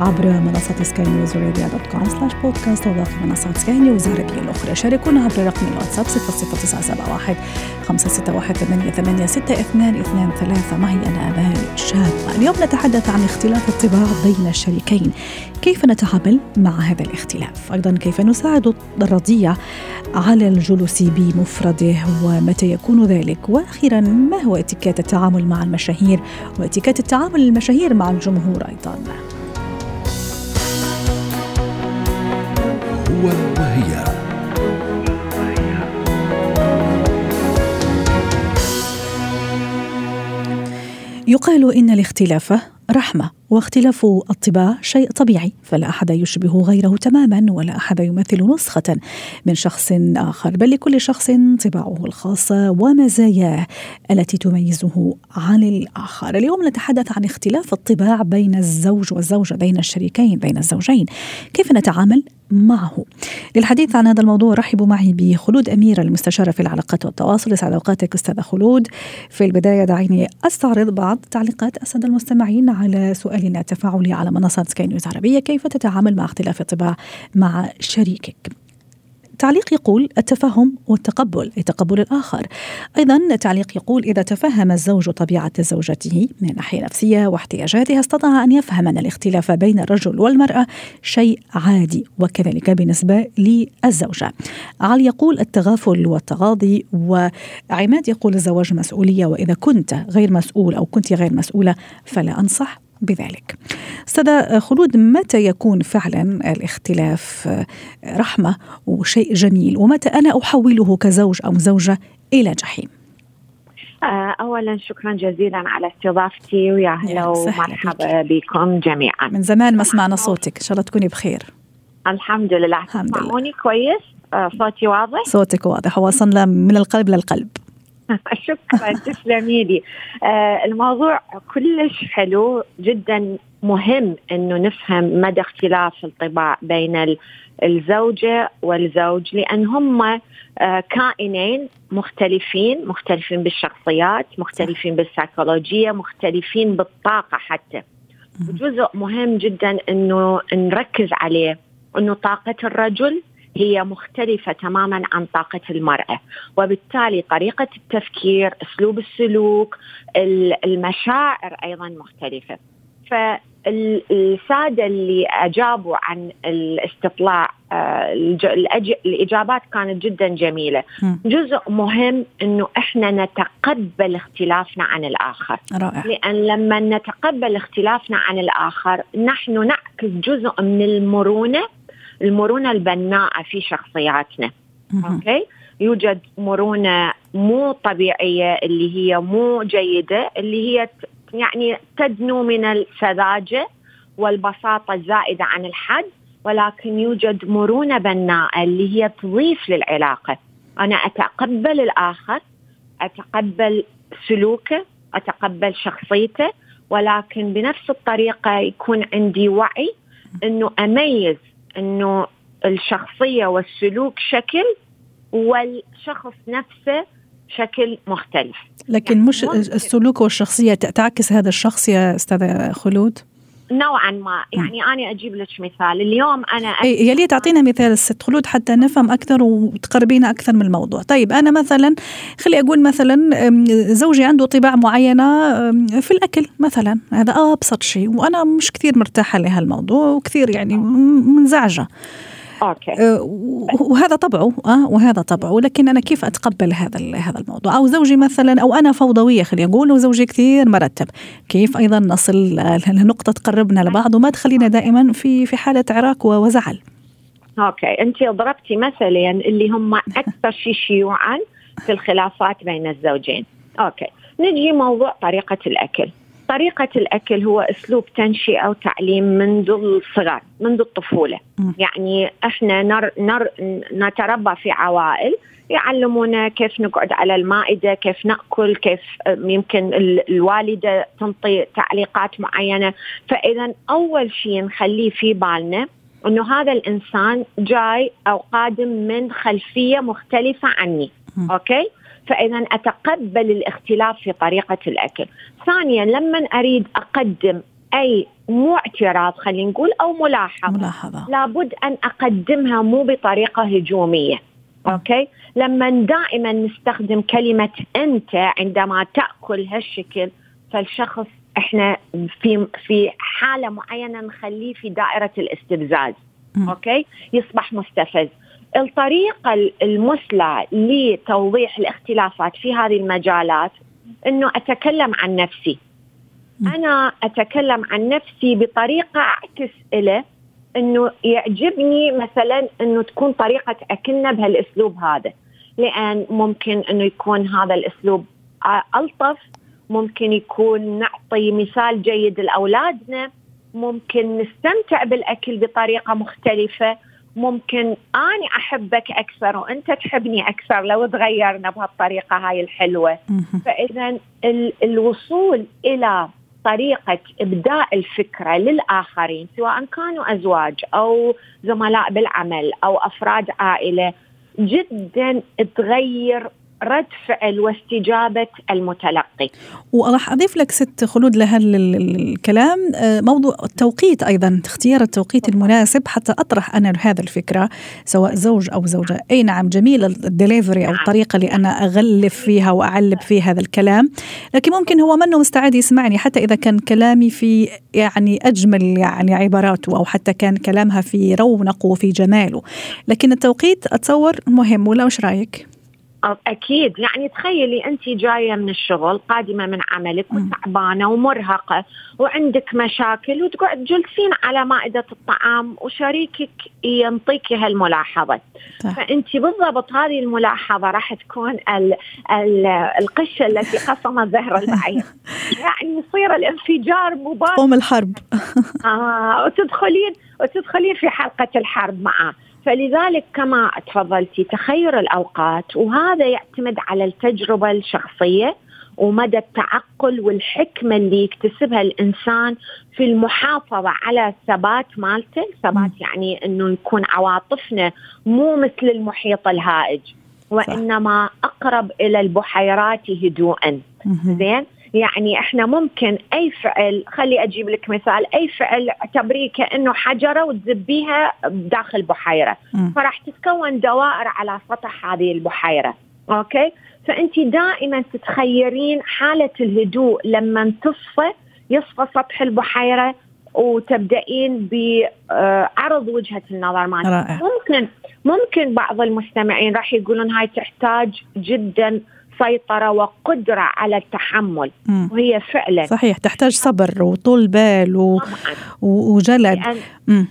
عبر منصة سكاي نيوز dot com slash podcast وباقي منصات سكاي نيوز العربية الأخرى. شاركونا عبر رقم الواتساب 00971 561 88 6223 معي أنا أمال شاب اليوم نتحدث عن اختلاف الطباع بين الشريكين. كيف نتعامل مع هذا الاختلاف؟ أيضا كيف نساعد الرضيع على الجلوس بمفرده؟ ومتى يكون ذلك؟ وأخيرا ما هو اتكات التعامل مع المشاهير؟ واتكات التعامل المشاهير مع الجمهور أيضا. هو وهي. يقال إن الاختلاف رحمة واختلاف الطباع شيء طبيعي فلا أحد يشبه غيره تماما ولا أحد يمثل نسخة من شخص آخر بل لكل شخص طباعه الخاصة ومزاياه التي تميزه عن الآخر. اليوم نتحدث عن اختلاف الطباع بين الزوج والزوجة بين الشريكين بين الزوجين. كيف نتعامل معه. للحديث عن هذا الموضوع رحبوا معي بخلود أميرة المستشارة في العلاقات والتواصل. يسعد أوقاتك أستاذة خلود. في البداية دعيني أستعرض بعض تعليقات السادة المستمعين على سؤالنا التفاعلي على منصة سكاي نيوز عربية كيف تتعامل مع اختلاف الطباع مع شريكك؟ تعليق يقول التفهم والتقبل أي تقبل الآخر. أيضا تعليق يقول إذا تفهم الزوج طبيعة زوجته من ناحية نفسية واحتياجاتها استطاع أن يفهم أن الاختلاف بين الرجل والمرأة شيء عادي وكذلك بالنسبة للزوجة. علي يقول التغافل والتغاضي وعماد يقول الزواج مسؤولية وإذا كنت غير مسؤول أو كنت غير مسؤولة فلا أنصح. بذلك. استاذة خلود متى يكون فعلا الاختلاف رحمة وشيء جميل ومتى أنا أحوله كزوج أو زوجة إلى جحيم؟ اولا شكرا جزيلا على استضافتي ويا أهلا ومرحبا بكم جميعا. من زمان ما سمعنا صوتك، إن شاء الله تكوني بخير. الحمد لله الحمد لله. تسمعوني كويس؟ صوتي واضح؟ صوتك واضح وصلنا من القلب للقلب. شكرا تسلمي لي. آه الموضوع كلش حلو جدا مهم إنه نفهم مدى اختلاف الطباع بين الزوجة والزوج لأن هم آه كائنين مختلفين مختلفين بالشخصيات مختلفين بالسيكولوجية مختلفين بالطاقة حتى. جزء مهم جدا إنه نركز عليه إنه طاقة الرجل هي مختلفة تماما عن طاقة المرأة. وبالتالي طريقة التفكير أسلوب السلوك المشاعر أيضا مختلفة. فالسادة اللي أجابوا عن الاستطلاع الإجابات كانت جدا جميلة. جزء مهم أنه إحنا نتقبل اختلافنا عن الآخر. رائع. لأن لما نتقبل اختلافنا عن الآخر نحن نعكس جزء من المرونة المرونة البناءة في شخصياتنا. أوكي؟ يوجد مرونة مو طبيعية اللي هي مو جيدة اللي هي يعني تدنو من السذاجه والبساطة الزائده عن الحد ولكن يوجد مرونة بناءة اللي هي تضيف للعلاقة. أنا أتقبل الآخر أتقبل سلوكه أتقبل شخصيته ولكن بنفس الطريقة يكون عندي وعي إنه أميز إنه الشخصية والسلوك شكل والشخص نفسه شكل مختلف. لكن يعني مش السلوك والشخصية تعكس هذا الشخص يا أستاذة خلود؟ نوعا ما. يعني أنا أجيب لك مثال. اليوم أنا يا ليه تعطينا مثال. الست خلود حتى نفهم أكثر وتقربينا أكثر من الموضوع. طيب أنا مثلا خلي أقول مثلا زوجي عنده طباع معينة في الأكل مثلا. هذا أبسط شيء وأنا مش كثير مرتاحة لهالموضوع وكثير يعني منزعجة. okay. وهذا طبعه أه وهذا طبعه لكن أنا كيف أتقبل هذا هذا الموضوع؟ أو زوجي مثلا أو أنا فوضوية خلينا نقول وزوجي كثير مرتب. كيف أيضا نصل لنقطة تقربنا لبعض وما تخلينا دائما في في حالة عراك وزعل. أوكي. أنت ضربتي مثلين اللي هم أكثر شيء شيوعا في الخلافات بين الزوجين. أوكي. نجي موضوع طريقة الأكل. طريقة الأكل هو أسلوب تنشئة وتعليم منذ الصغر منذ الطفولة. م. يعني إحنا نر نر نتربى في عوائل يعلمونا كيف نقعد على المائدة كيف نأكل كيف يمكن الوالدة تنطي تعليقات معينة. فإذا أول شيء نخليه في بالنا أنه هذا الإنسان جاي أو قادم من خلفية مختلفة عني. okay? فإذا أتقبل الاختلاف في طريقة الأكل. ثانيا لما أريد أقدم أي مو اعتراض خلينا نقول أو ملاحظة, ملاحظة. لابد أن أقدمها مو بطريقة هجومية. okay? لما دائما نستخدم كلمة أنت عندما تأكل هالشكل فالشخص إحنا في في حالة معينة نخليه في دائرة الاستفزاز. أوكي؟ يصبح مستفز. الطريقة المثلى لتوضيح الاختلافات في هذه المجالات إنه أتكلم عن نفسي. أنا أتكلم عن نفسي بطريقة أعكس له إنه يعجبني مثلا إنه تكون طريقة أكلنا بهالأسلوب هذا. لأن ممكن إنه يكون هذا الأسلوب ألطف ممكن يكون نعطي مثال جيد لأولادنا ممكن نستمتع بالأكل بطريقة مختلفة ممكن أني أحبك أكثر وأنت تحبني أكثر لو تغيرنا بهالطريقة هاي الحلوة. فاذا الوصول إلى طريقة إبداء الفكرة للآخرين سواء كانوا أزواج أو زملاء بالعمل أو أفراد عائلة جدا تغير رد فعل واستجابة المتلقي. وراح أضيف لك ست خلود لهذا الكلام آه، موضوع التوقيت أيضا اختيار التوقيت المناسب حتى أطرح أنا هذا الفكرة سواء زوج أو زوجة. أي نعم جميل الدليفري أو نعم. الطريقة اللي أنا أغلف فيها وأعلب فيها هذا الكلام. لكن ممكن هو منه مستعد يسمعني حتى إذا كان كلامي في يعني أجمل يعني عباراته أو حتى كان كلامها في رونقه وفي جماله. لكن التوقيت أتصور مهم. ولا وش رأيك؟ أكيد. يعني تخيلي أنت جاية من الشغل قادمة من عملك وتعبانة ومرهقة وعندك مشاكل وتقعد جلسين على مائدة الطعام وشريكك ينطيكي هالملاحظة. فأنت بالضبط هذه الملاحظة راح تكون ال ال القشة التي قصمت زهر البعير. يعني يصير الانفجار مباشر. قوم الحرب. آه وتدخلين وتدخلين في حلقة الحرب معه فلذلك كما تفضلتي تخير الأوقات وهذا يعتمد على التجربة الشخصية ومدى التعقل والحكمة اللي يكتسبها الإنسان في المحافظة على ثبات مالته، ثبات يعني إنه نكون عواطفنا مو مثل المحيط الهائج وإنما أقرب إلى البحيرات هدوءا. زين؟ يعني إحنا ممكن أي فعل خلي أجيب لك مثال أي فعل اعتبريه كانه حجرة وتزبيها داخل بحيرة. م. فراح تتكون دوائر على سطح هذه البحيرة. أوكي؟ فأنت دائما تتخيرين حالة الهدوء لما تصفى يصفى سطح البحيرة وتبدأين بعرض وجهة النظر مالك. ممكن ممكن بعض المستمعين راح يقولون هاي تحتاج جدا سيطرة وقدرة على التحمل. مم. وهي فعلا صحيح تحتاج صبر وطول بال و... وجلد. لأن,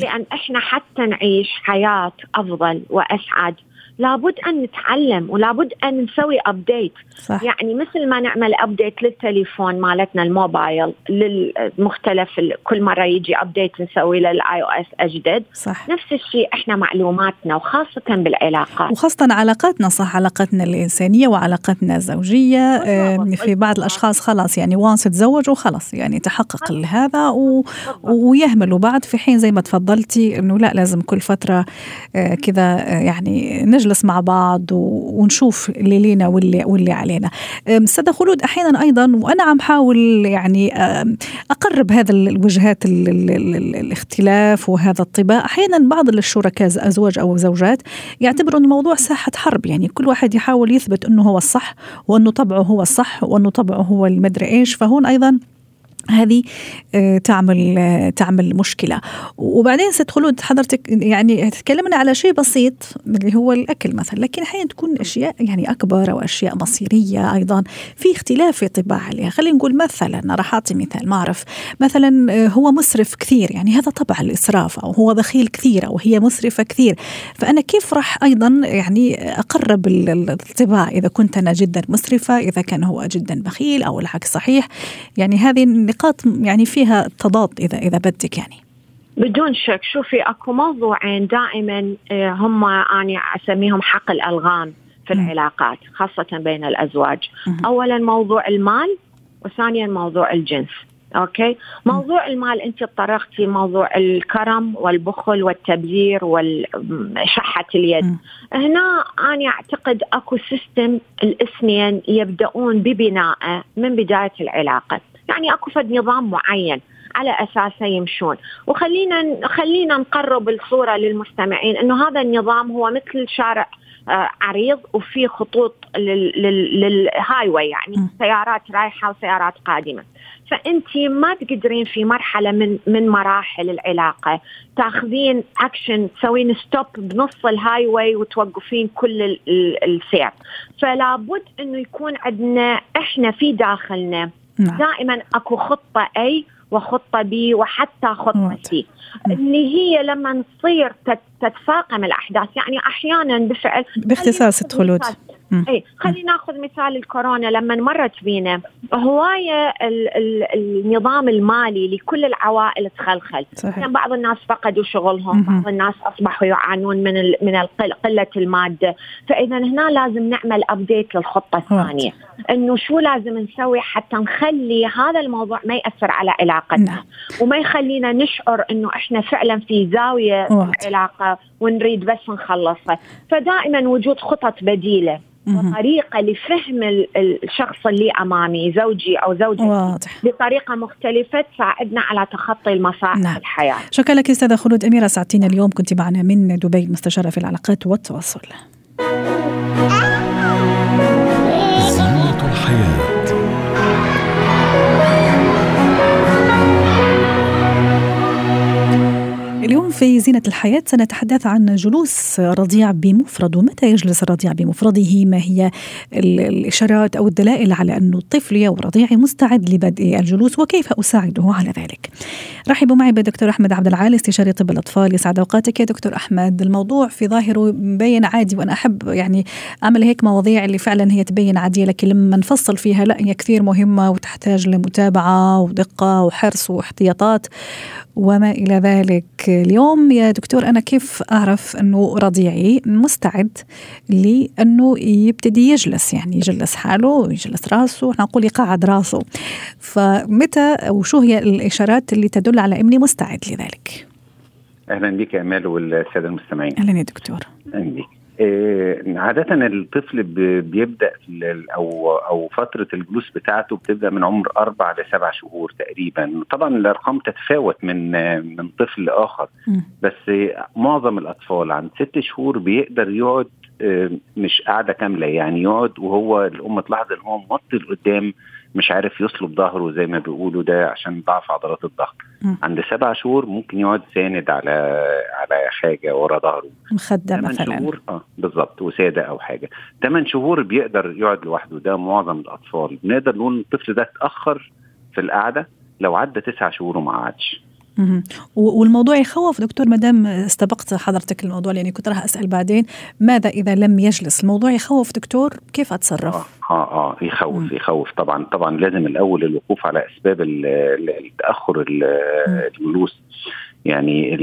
لأن إحنا حتى نعيش حياة أفضل وأسعد. لابد أن نتعلم ولابد أن نسوي update صح. يعني مثل ما نعمل update للتليفون مالتنا الموبايل للمختلف كل مرة يجي update نسوي لل iOS أجدد. صح. نفس الشيء إحنا معلوماتنا وخاصة بالعلاقات. وخاصة علاقاتنا صح علاقتنا الإنسانية وعلاقتنا الزوجية في بعض الأشخاص خلاص يعني once تزوجوا خلاص يعني تحقق هذا و... ويهملوا بعض. في حين زي ما تفضلتي إنه لا لازم كل فترة آه، كذا آه، يعني نجلس نجلس مع بعض ونشوف اللي لينا واللي واللي علينا. استاذه خلود أحيانا أيضا وأنا عم حاول يعني أقرب هذا الوجهات الاختلاف وهذا الطباع. أحيانا بعض الشركاء أزواج أو زوجات يعتبروا الموضوع ساحة حرب. يعني كل واحد يحاول يثبت إنه هو الصح وإنه طبعه هو الصح وإنه طبعه هو المدري إيش. فهون أيضا هذه آه، تعمل آه، تعمل مشكلة. وبعدين ست خلود حضرتك يعني تكلمنا على شيء بسيط اللي هو الأكل مثلا لكن أحيانا تكون أشياء يعني أكبر أو اشياء مصيرية أيضا في اختلاف في طباع عليها خلينا نقول مثلا راح أعطي مثال ما أعرف. مثلا آه، هو مسرف كثير يعني هذا طبع الإسراف أو هو بخيل كثير أو هي مسرفة كثير. فأنا كيف راح أيضا يعني أقرب الطباع إذا كنت أنا جدا مسرفة إذا كان هو جدا بخيل أو العكس صحيح؟ يعني هذه نقاط يعني فيها تضاد إذا إذا بدك يعني. بدون شك. شوفي أكو موضوعين دائما آه، هم أنا أسميهم حقل الألغام في العلاقات خاصة بين الأزواج. اولا موضوع المال وثانيا موضوع الجنس. okay? موضوع المال أنت تطرقتي موضوع الكرم والبخل والتبذير وشحه اليد. هنا أنا أعتقد أكو system الاثنين يبدأون ببنائه من بداية العلاقة. يعني أكو فد نظام معين على اساسه يمشون. وخلينا خلينا نقرب الصورة للمستمعين إنه هذا النظام هو مثل شارع آه، عريض وفي خطوط لل highway يعني سيارات رايحة وسيارات قادمة. فأنت ما تقدرين في مرحلة من من مراحل العلاقة. تاخذين اكشن تسوين stop بنص ال highway وتوقفين كل السير. فلا بد إنه يكون عندنا إحنا في داخلنا نعم. دائما أكو خطة A وخطة B وحتى خطة C اللي هي لما تصير تتفاقم الأحداث. يعني أحيانا بفعل باختصاص خلود اي خلينا ناخذ مثال الكورونا لما مرت بينا هواية النظام المالي لكل العوائل تخلخل. صحيح. يعني بعض الناس فقدوا شغلهم بعض الناس أصبحوا يعانون من من قلة المادة. فاذا هنا لازم نعمل ابديت للخطة الثانية. إنه شو لازم نسوي حتى نخلي هذا الموضوع ما يأثر على علاقتنا. نعم. وما يخلينا نشعر إنه إحنا فعلا في زاوية العلاقه ونريد بس نخلصها فدائما وجود خطط بديلة وطريقة لفهم الشخص اللي أمامي زوجي أو زوجتي واضح. بطريقة مختلفة تساعدنا على تخطي المصاعب نعم. الحياة. شكرا لك أستاذة خلود أميرة سعدتينا اليوم كنت معنا من دبي مستشارة في العلاقات والتواصل. اليوم في زينة الحياة سنتحدث عن جلوس رضيع بمفرد ومتى يجلس الرضيع بمفرده؟ ما هي الإشارات أو الدلائل على أن الطفل أو رضيعي مستعد لبدء الجلوس وكيف أساعده على ذلك؟ رحبوا معي بدكتور أحمد عبد العال استشاري طب الأطفال. يسعد أوقاتك يا دكتور أحمد. الموضوع في ظاهره مبين عادي وأنا أحب يعني أعمل هيك مواضيع اللي فعلا هي تبين عادية لكن لما نفصل فيها لا هي كثير مهمة وتحتاج لمتابعة ودقة وحرص واحتياطات وما إلى ذلك. اليوم. يا دكتور أنا كيف أعرف أنه رضيعي؟ مستعد لأنه يبتدي يجلس يعني يجلس حاله ويجلس راسه. إحنا نقول يقعد راسه. فمتى وشو هي الإشارات اللي تدل على أني مستعد لذلك؟ أهلا بك يا أمال والسادة المستمعين. أهلا يا دكتور. أهلا بك. عادة الطفل بيبدأ أو أو فترة الجلوس بتاعته بتبدأ من عمر أربع لسبع شهور تقريبا، طبعا الأرقام تتفاوت من من طفل لآخر بس معظم الأطفال عند ست شهور بيقدر يقعد آه، مش قاعدة كاملة يعني يقعد وهو الأم تلاحظ إن هو موطي لقدام مش عارف يصلب ظهره زي ما بيقولوا ده عشان ضعف عضلات الظهر عند سبع شهور ممكن يقعد ساند على على حاجة ورا ظهره. مخدة مثلا. شهور آه بالظبط وسادة أو حاجة. ثمان شهور بيقدر يقعد لوحده ده معظم الأطفال. بنقدر نقول الطفل ده اتأخر في القعدة لو عدى تسع شهور وما قعدش. والموضوع يخوف. دكتور ما دام استبقت حضرتك الموضوع لاني كنت راح أسأل بعدين ماذا إذا لم يجلس؟ الموضوع يخوف. دكتور كيف أتصرف؟ آه آه, آه يخوف مم. يخوف. طبعا طبعا لازم الأول الوقوف على أسباب التأخر الجلوس. يعني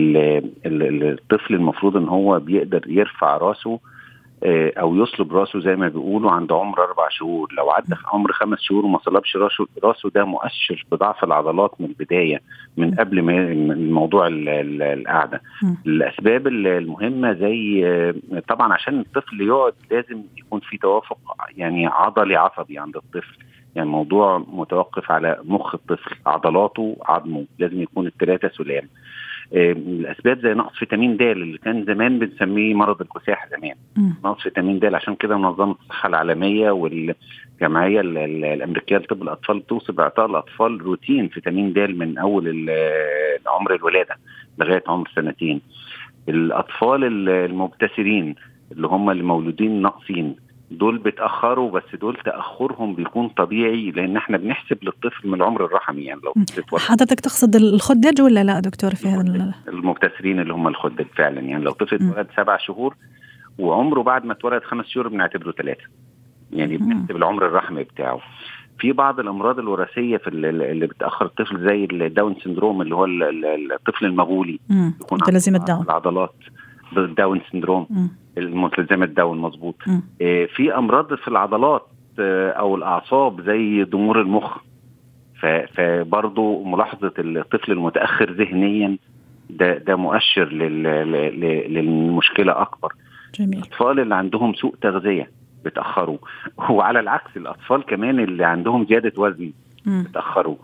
الطفل المفروض إن هو بيقدر يرفع راسه آه، أو يصلب راسه زي ما بيقولوا عند عمر أربع شهور. لو عدى عمر خمس شهور وما صلبش راسه راسه ده مؤشر بضعف العضلات من البداية من قبل ما الموضوع القعدة. الأسباب المهمة زي آه، طبعا عشان الطفل يقعد لازم يكون في توافق يعني عضلي عصبي عند الطفل. يعني الموضوع متوقف على مخ الطفل عضلاته عظمه لازم يكون الثلاثه سلام. الأسباب زي نقص فيتامين د اللي كان زمان بنسميه مرض الكساح زمان. نقص فيتامين د عشان كده منظمة الصحة العالمية والجمعية الأمريكية لطب الأطفال توصي باعطاء الاطفال روتين فيتامين د من أول عمر الولادة لغاية عمر سنتين الأطفال المبتسرين اللي هم اللي مولودين ناقصين دول بيتأخروا بس دول تأخرهم بيكون طبيعي لأن إحنا بنحسب للطفل من العمر الرحمي يعني لو حضرتك تقصد الخدج ولا لا دكتور في هذا المبتسرين اللي هم الخدج فعلا. يعني لو طفل اتولد سبع شهور وعمره بعد ما اتولد خمس شهور بنعتبره ثلاثة يعني بنحسب العمر الرحمي بتاعه. في بعض الأمراض الوراثية في اللي بتأخر الطفل زي الداون سندروم اللي هو الطفل المغولي. يكون متلازمه العضلات. ال Down syndrome المتلازمه داون مظبوط. آه، في أمراض في العضلات آه، أو الأعصاب زي ضمور المخ. فبرضه ملاحظة الطفل المتأخر ذهنيا ده ده مؤشر للمشكلة أكبر. جميل. الأطفال اللي عندهم سوء تغذية بتاخروا وعلى العكس الأطفال كمان اللي عندهم زيادة وزن بتاخروا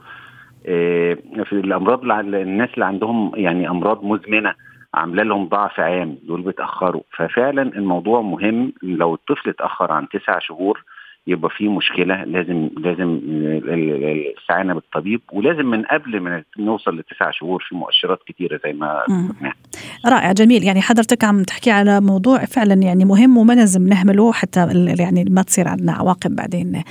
آه، في الأمراض الناس اللي عندهم يعني أمراض مزمنة عاملة لهم ضعف عام دول بيتأخروا. ففعلا الموضوع مهم لو الطفل اتأخر عن تسع شهور يبقى في مشكلة لازم لازم الاستعانه بالطبيب ولازم من قبل ما نوصل لتسع شهور في مؤشرات كثيره زي ما قلنا رائع جميل. يعني حضرتك عم تحكي على موضوع فعلا يعني مهم وما لازم نهمله حتى يعني ما تصير عندنا عواقب بعدين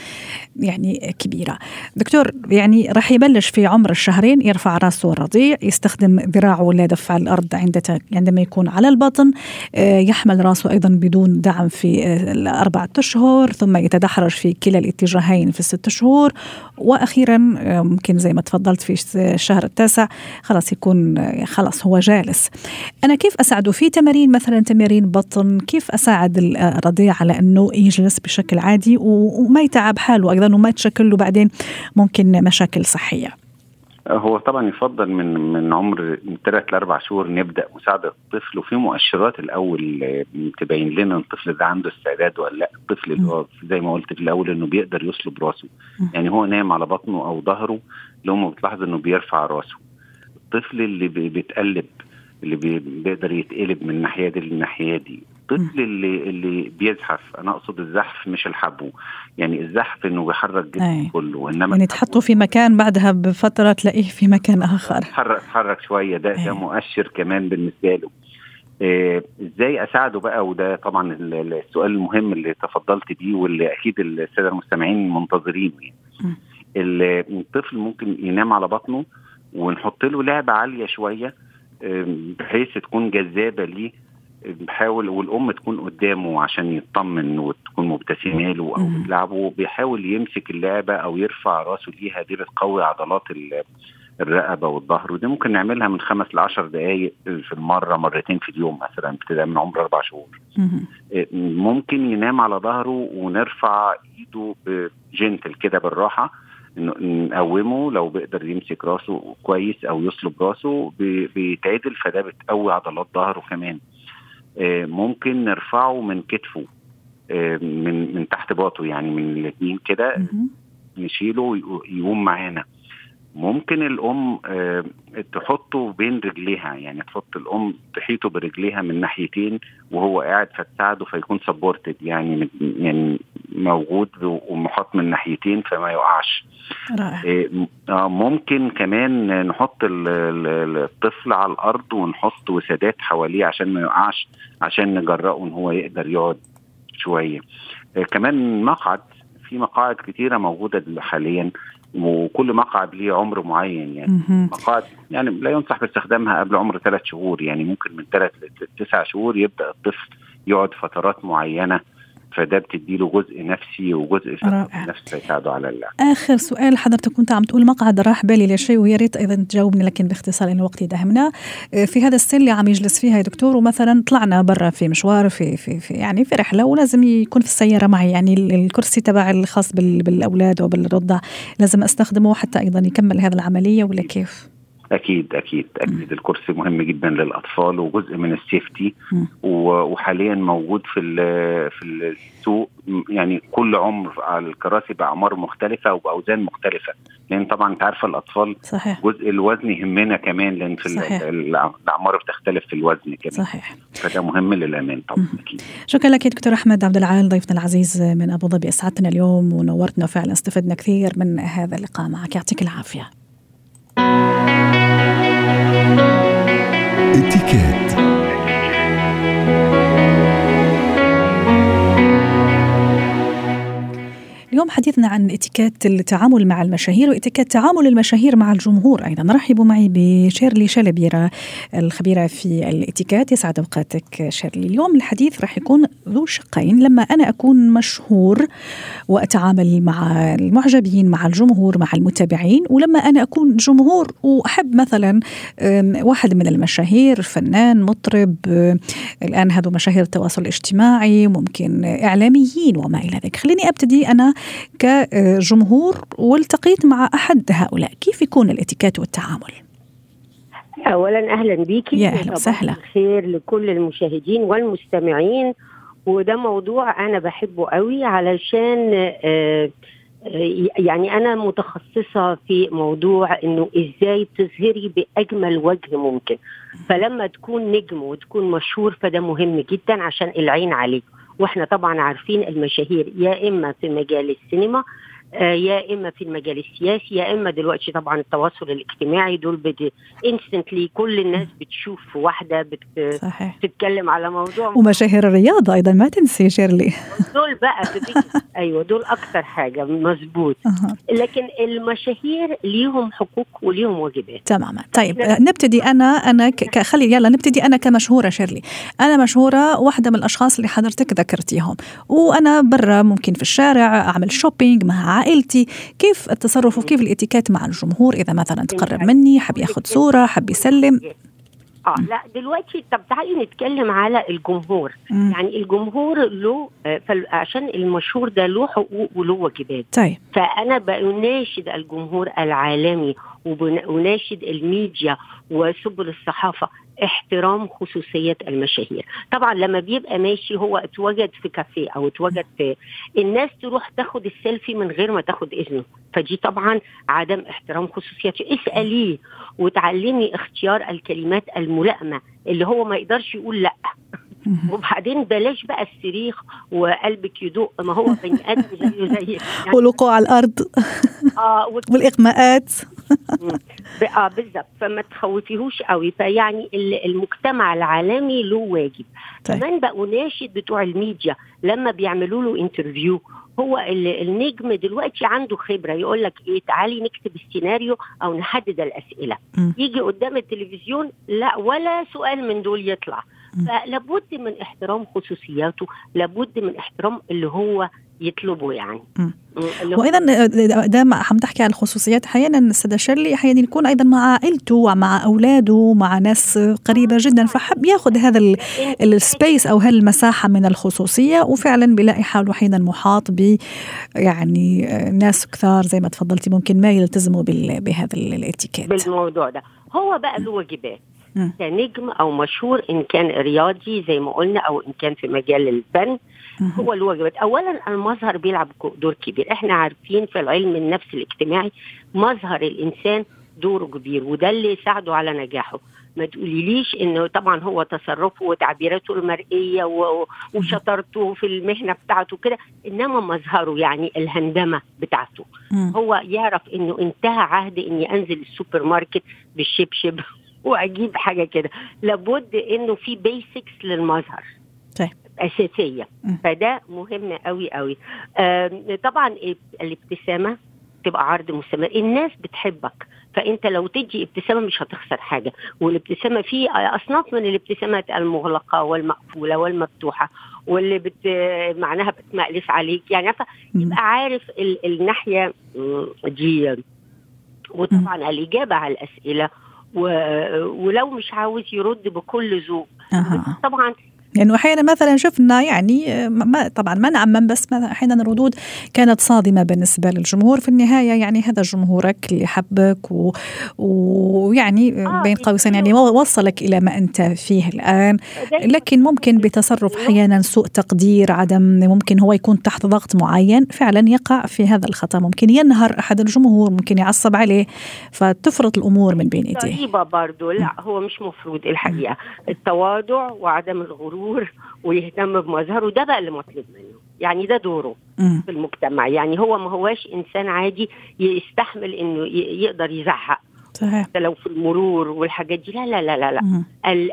يعني كبيرة. دكتور يعني راح يبلش في عمر الشهرين يرفع راسه الرضيع يستخدم ذراعه لدفع الأرض عند عندما يكون على البطن آه، يحمل راسه أيضا بدون دعم في آه، الأربعة أشهر ثم يتدحرج يتحرج في كلا الاتجاهين في الست شهور. وأخيرا ممكن زي ما تفضلت في الشهر التاسع خلاص يكون خلاص هو جالس. أنا كيف أساعده في تمارين مثلا تمارين بطن؟ كيف أساعد الرضيع على إنه يجلس بشكل عادي وما يتعب حاله؟ أيضا وما تشكل له بعدين ممكن مشاكل صحية. هو طبعا يفضل من من عمر من ثلاث لأربع شهور نبدا مساعدة الطفل وفي مؤشرات الأول تبين لنا الطفل ده عنده استعداد ولا لأ. الطفل اللي هو زي ما قلت في الأول إنه بيقدر يصلب راسه. يعني هو نايم على بطنه أو ظهره لو بتلاحظ إنه بيرفع راسه. الطفل اللي بيتقلب اللي بيقدر يتقلب من الناحية دي للناحية دي الطفل اللي اللي بيزحف. أنا أقصد الزحف مش الحبو. يعني الزحف إنه بيحرك جسمه كله إنما يعني تحطه في مكان بعدها بفترة تلاقيه في مكان آخر. تحرك تحرك شوية. ده أي. ده مؤشر كمان بالنسبة له. آه إزاي أساعده بقى؟ وده طبعا السؤال المهم اللي تفضلت بيه واللي أكيد السادة المستمعين منتظرينه يعني. الطفل ممكن ينام على بطنه ونحط له لعبة عالية شوية بحيث تكون جذابة ليه. بحاول والأم تكون قدامه عشان يطمن وتكون مبتسمه له أو بتلعبه بيحاول يمسك اللعبة أو يرفع راسه ليها. دي بتقوي عضلات الرقبة والظهر ودي ممكن نعملها من خمس لعشر دقائق في المرة مرتين في اليوم مثلا ابتداء من عمر أربع شهور. ممكن ينام على ظهره ونرفع إيده جنتل كده بالراحة نقومه. لو بيقدر يمسك راسه كويس أو يصلب راسه بيتعدل فده بتقوي عضلات ظهره كمان. آه، ممكن نرفعه من كتفه آه، من من تحت باطه يعني من الاثنين كده نشيله يقوم معانا. ممكن الأم آه، تحطه بين رجليها يعني تحط الأم تحيطه برجليها من ناحيتين وهو قاعد فتساعده فيكون سبورتد يعني يعني موجود ومحاط من ناحيتين فما يقعش. رائع. آه، ممكن كمان نحط الطفل على الأرض ونحط وسادات حواليه عشان ما يقعش عشان نجرأه إن هو يقدر يقعد شوية. آه، كمان مقعد في مقاعد كتيرة موجودة حاليا وكل مقعد ليه عمر معين يعني. مقاعد يعني لا ينصح باستخدامها قبل عمر ثلاث شهور يعني ممكن من ثلاث لتسع شهور يبدأ الطفل يقعد فترات معينة. فده بتدي له جزء نفسي وجزء نفسي يساعده على اللعب. آخر سؤال حضرتك كنت عم تقول مقعد راح بالي لشيء ويا ريت أيضا تجاوبني لكن باختصار لأن الوقت يدهمنا في هذا السن اللي عم يجلس فيها يا دكتور ومثلا طلعنا برا في مشوار في في, في يعني في رحلة ولازم يكون في السيارة معي يعني الكرسي تبع الخاص بالأولاد وبالرضع لازم أستخدمه حتى أيضا يكمل هذه العملية ولا كيف؟ أكيد أكيد أكيد. الكرسي مهم جدا للأطفال وجزء من السيفتي. وحاليا موجود في في السوق. يعني كل عمر على الكراسي بأعمار مختلفة وبأوزان مختلفة. لأن طبعا أنت عارفه الأطفال صحيح. جزء الوزن يهمنا كمان لأن في صحيح. الأعمار بتختلف في الوزن كمان. صحيح. فده مهم للأمان طبعا أكيد. شكرا لك دكتور أحمد عبد العال ضيفنا العزيز من أبو ظبي. أسعدتنا اليوم ونورتنا فعلا استفدنا كثير من هذا اللقاء معك. يعطيك العافية. اليوم حديثنا عن اتيكيت التعامل مع المشاهير واتيكيت تعامل المشاهير مع الجمهور. أيضا نرحب معي بشيرلي شلبيرة الخبيرة في الاتيكيت. يسعد أوقاتك شيرلي. اليوم الحديث راح يكون ذو شقين. لما أنا أكون مشهور وأتعامل مع المعجبين مع الجمهور مع المتابعين ولما أنا أكون جمهور وأحب مثلا واحد من المشاهير فنان مطرب الآن هذو مشاهير التواصل الاجتماعي ممكن إعلاميين وما إلى ذلك. خليني أبتدي أنا كجمهور والتقيت مع أحد هؤلاء. كيف يكون الاتيكيت والتعامل؟ اولا أهلا بيكي يا أهلا وسهلا. خير لكل المشاهدين والمستمعين. وده موضوع أنا بحبه قوي علشان آه يعني أنا متخصصة في موضوع إنه إزاي تظهري بأجمل وجه ممكن. فلما تكون نجم وتكون مشهور فده مهم جدا عشان العين عليك. وإحنا طبعا عارفين المشاهير يا إما في مجال السينما يا إما في المجال السياسي يا إما دلوقتي طبعا التواصل الاجتماعي دول instantly كل الناس بتشوف واحدة بت صحيح. بتتكلم على موضوع. ومشاهير الرياضه أيضا ما تنسي شيرلي. دول بقى أيوه دول أكثر حاجة مظبوط. لكن المشاهير ليهم حقوق وليهم واجبات. تماما. طيب نبتدي أنا أنا ك... خلي يلا نبتدي أنا كمشهورة شيرلي. أنا مشهورة واحدة من الأشخاص اللي حضرتك ذكرتيهم. وأنا برا ممكن في الشارع أعمل شوبينج مع عائلتي كيف التصرف وكيف الاتيكيت مع الجمهور؟ إذا مثلا تقرب مني حب ياخذ صورة حب يسلم. آه لا دلوقتي طب تعالي نتكلم على الجمهور. مم. يعني الجمهور له آه، عشان المشهور ده له حقوق وله واجبات. طيب. فأنا بناشد الجمهور العالمي وبناشد الميديا وسبل الصحافة. احترام خصوصيه المشاهير. طبعا لما بيبقى ماشي هو اتوجد في كافيه أو اتوجد في الناس تروح تاخد السيلفي من غير ما تاخد إذنه. فدي طبعا عدم احترام خصوصيته اسأليه وتعلمي اختيار الكلمات الملائمة اللي هو ما يقدرش يقول لأ. وبعدين بلاش بقى الصريخ وقلبك يدق ما هو بني آدم زيه زيك يعني والوقوع على الأرض. آه والاغماءات آه بالظبط فما تخوفيهوش قوي. فيعني المجتمع العالمي له واجب. طيب. كمان بقى وأناشد بتوع الميديا لما بيعملوا له interview هو النجم دلوقتي عنده خبرة. يقول لك إيه تعالي نكتب السيناريو أو نحدد الأسئلة. م. يجي قدام التلفزيون لا ولا سؤال من دول يطلع. فلابد من احترام خصوصياته. لابد من احترام اللي هو يطلبه يعني. وأيضا دام عم تحكي عن الخصوصيات. أحيانا السيده شيرلي أحيانا يكون أيضا مع عائلته ومع أولاده مع ناس قريبة جدا فحب يأخذ هذا ال space أو هالمساحه من الخصوصية. وفعلا بيلاقي حاله أحيانا محاط ب يعني ناس كثار زي ما تفضلتي ممكن ما يلتزموا بهذا الاتيكيت. بالموضوع ده. هو بقى له واجبات. كنجم أو مشهور إن كان رياضي زي ما قلنا أو إن كان في مجال الفن هو الواجبات اولا المظهر بيلعب دور كبير. إحنا عارفين في العلم النفس الاجتماعي مظهر الإنسان دوره كبير وده اللي يساعده على نجاحه. ما تقوليليش إنه طبعا هو تصرفه وتعبيراته المرئية وشطارته في المهنة بتاعته كده إنما مظهره يعني الهندمة بتاعته. هو يعرف إنه انتهى عهد إني أنزل السوبر ماركت بالشبشب وأجيب حاجة كده. لابد إنه في بيسكس للمظهر. أساسية. فده مهم قوي قوي طبعا الابتسامة تبقى عرض مستمر. الناس بتحبك فأنت لو تدي ابتسامة مش هتخسر حاجة. والابتسامة في أصناف من الابتسامات المغلقة والمقفولة والمفتوحة واللي بت معناها بتمألف عليك. يعني يبقى عارف ال... الناحية دي. وطبعا الإجابة على الأسئلة. و... ولو مش عاوز يرد بكل ذوق. أه. طبعا يعني أحيانا مثلا شفنا يعني ما طبعا ما نعمم بس أحيانا الردود كانت صادمة بالنسبة للجمهور. في النهاية يعني هذا جمهورك اللي حبك ويعني آه بين قوسين يعني وصلك إلى ما أنت فيه الآن. لكن ممكن بتصرف أحيانا سوء تقدير عدم ممكن هو يكون تحت ضغط معين. فعلا يقع في هذا الخطأ. ممكن ينهر أحد الجمهور ممكن يعصب عليه. فتفرط الأمور من بين إيديه. طيبة برضه لا هو مش مفروض الحقيقة. التواضع وعدم الغرور الغرور ويهتم بمظهره. ده بقى اللي مطلوب منه. يعني ده دوره في المجتمع. يعني هو ما هواش إنسان عادي يستحمل إنه يقدر يزعق. صحيح. حتى لو في المرور والحاجات دي. لا لا لا لا, لا.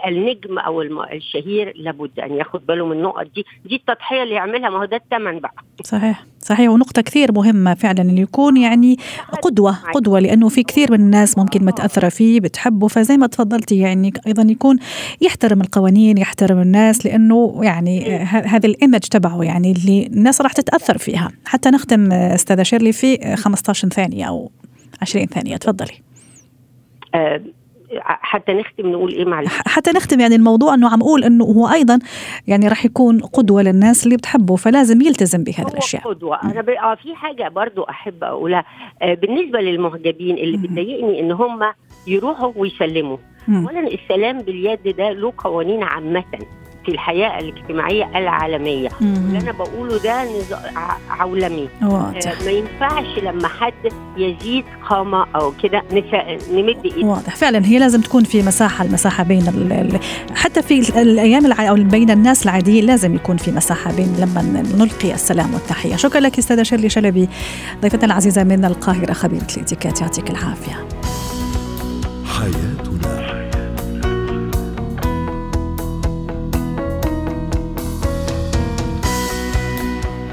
النجم أو الم- الشهير لابد أن ياخد باله من النقط دي. دي التضحية اللي يعملها. ما هو ده الثمن بقى. صحيح. صحيح. ونقطة كثير مهمة فعلا اللي يكون يعني قدوة قدوة لأنه في كثير من الناس ممكن متأثرة فيه بتحبه. فزي ما تفضلتي يعني أيضا يكون يحترم القوانين يحترم الناس لأنه يعني هذا الإيمج تبعه يعني اللي الناس راح تتأثر فيها. حتى نختم أستاذة شيرلي في 15 ثانية أو 20 ثانية. تفضلي. حتى نختم نقول إيه معلش. حتى نختم يعني الموضوع إنه عم أقول إنه هو أيضا يعني راح يكون قدوة للناس اللي بتحبه فلازم يلتزم بهذه الأشياء. قدوة. أنا ب... آه في حاجة برضو أحب أقولها. آه بالنسبة للمعجبين اللي. بتضايقني إن هم يروحوا ويسلموا. مم. أولا السلام باليد ده له قوانين عامة. في الحياة الاجتماعية العالمية. مم. اللي أنا بقوله ده نز... ع- عولمي. واضح. آه ما ينفعش لما حد يزيد قامة أو كده. نمد إيد. واضح. فعلا هي لازم تكون في مساحة المساحة بين ال حتى في ال- الأيام الع... أو بين الناس العاديين لازم يكون في مساحة بين لما نلقي السلام والتحية. شكرا لك أستاذة شيرلي شلبي ضيفتنا العزيزة من القاهرة خبيرة الإتيكيت يعطيك العافية.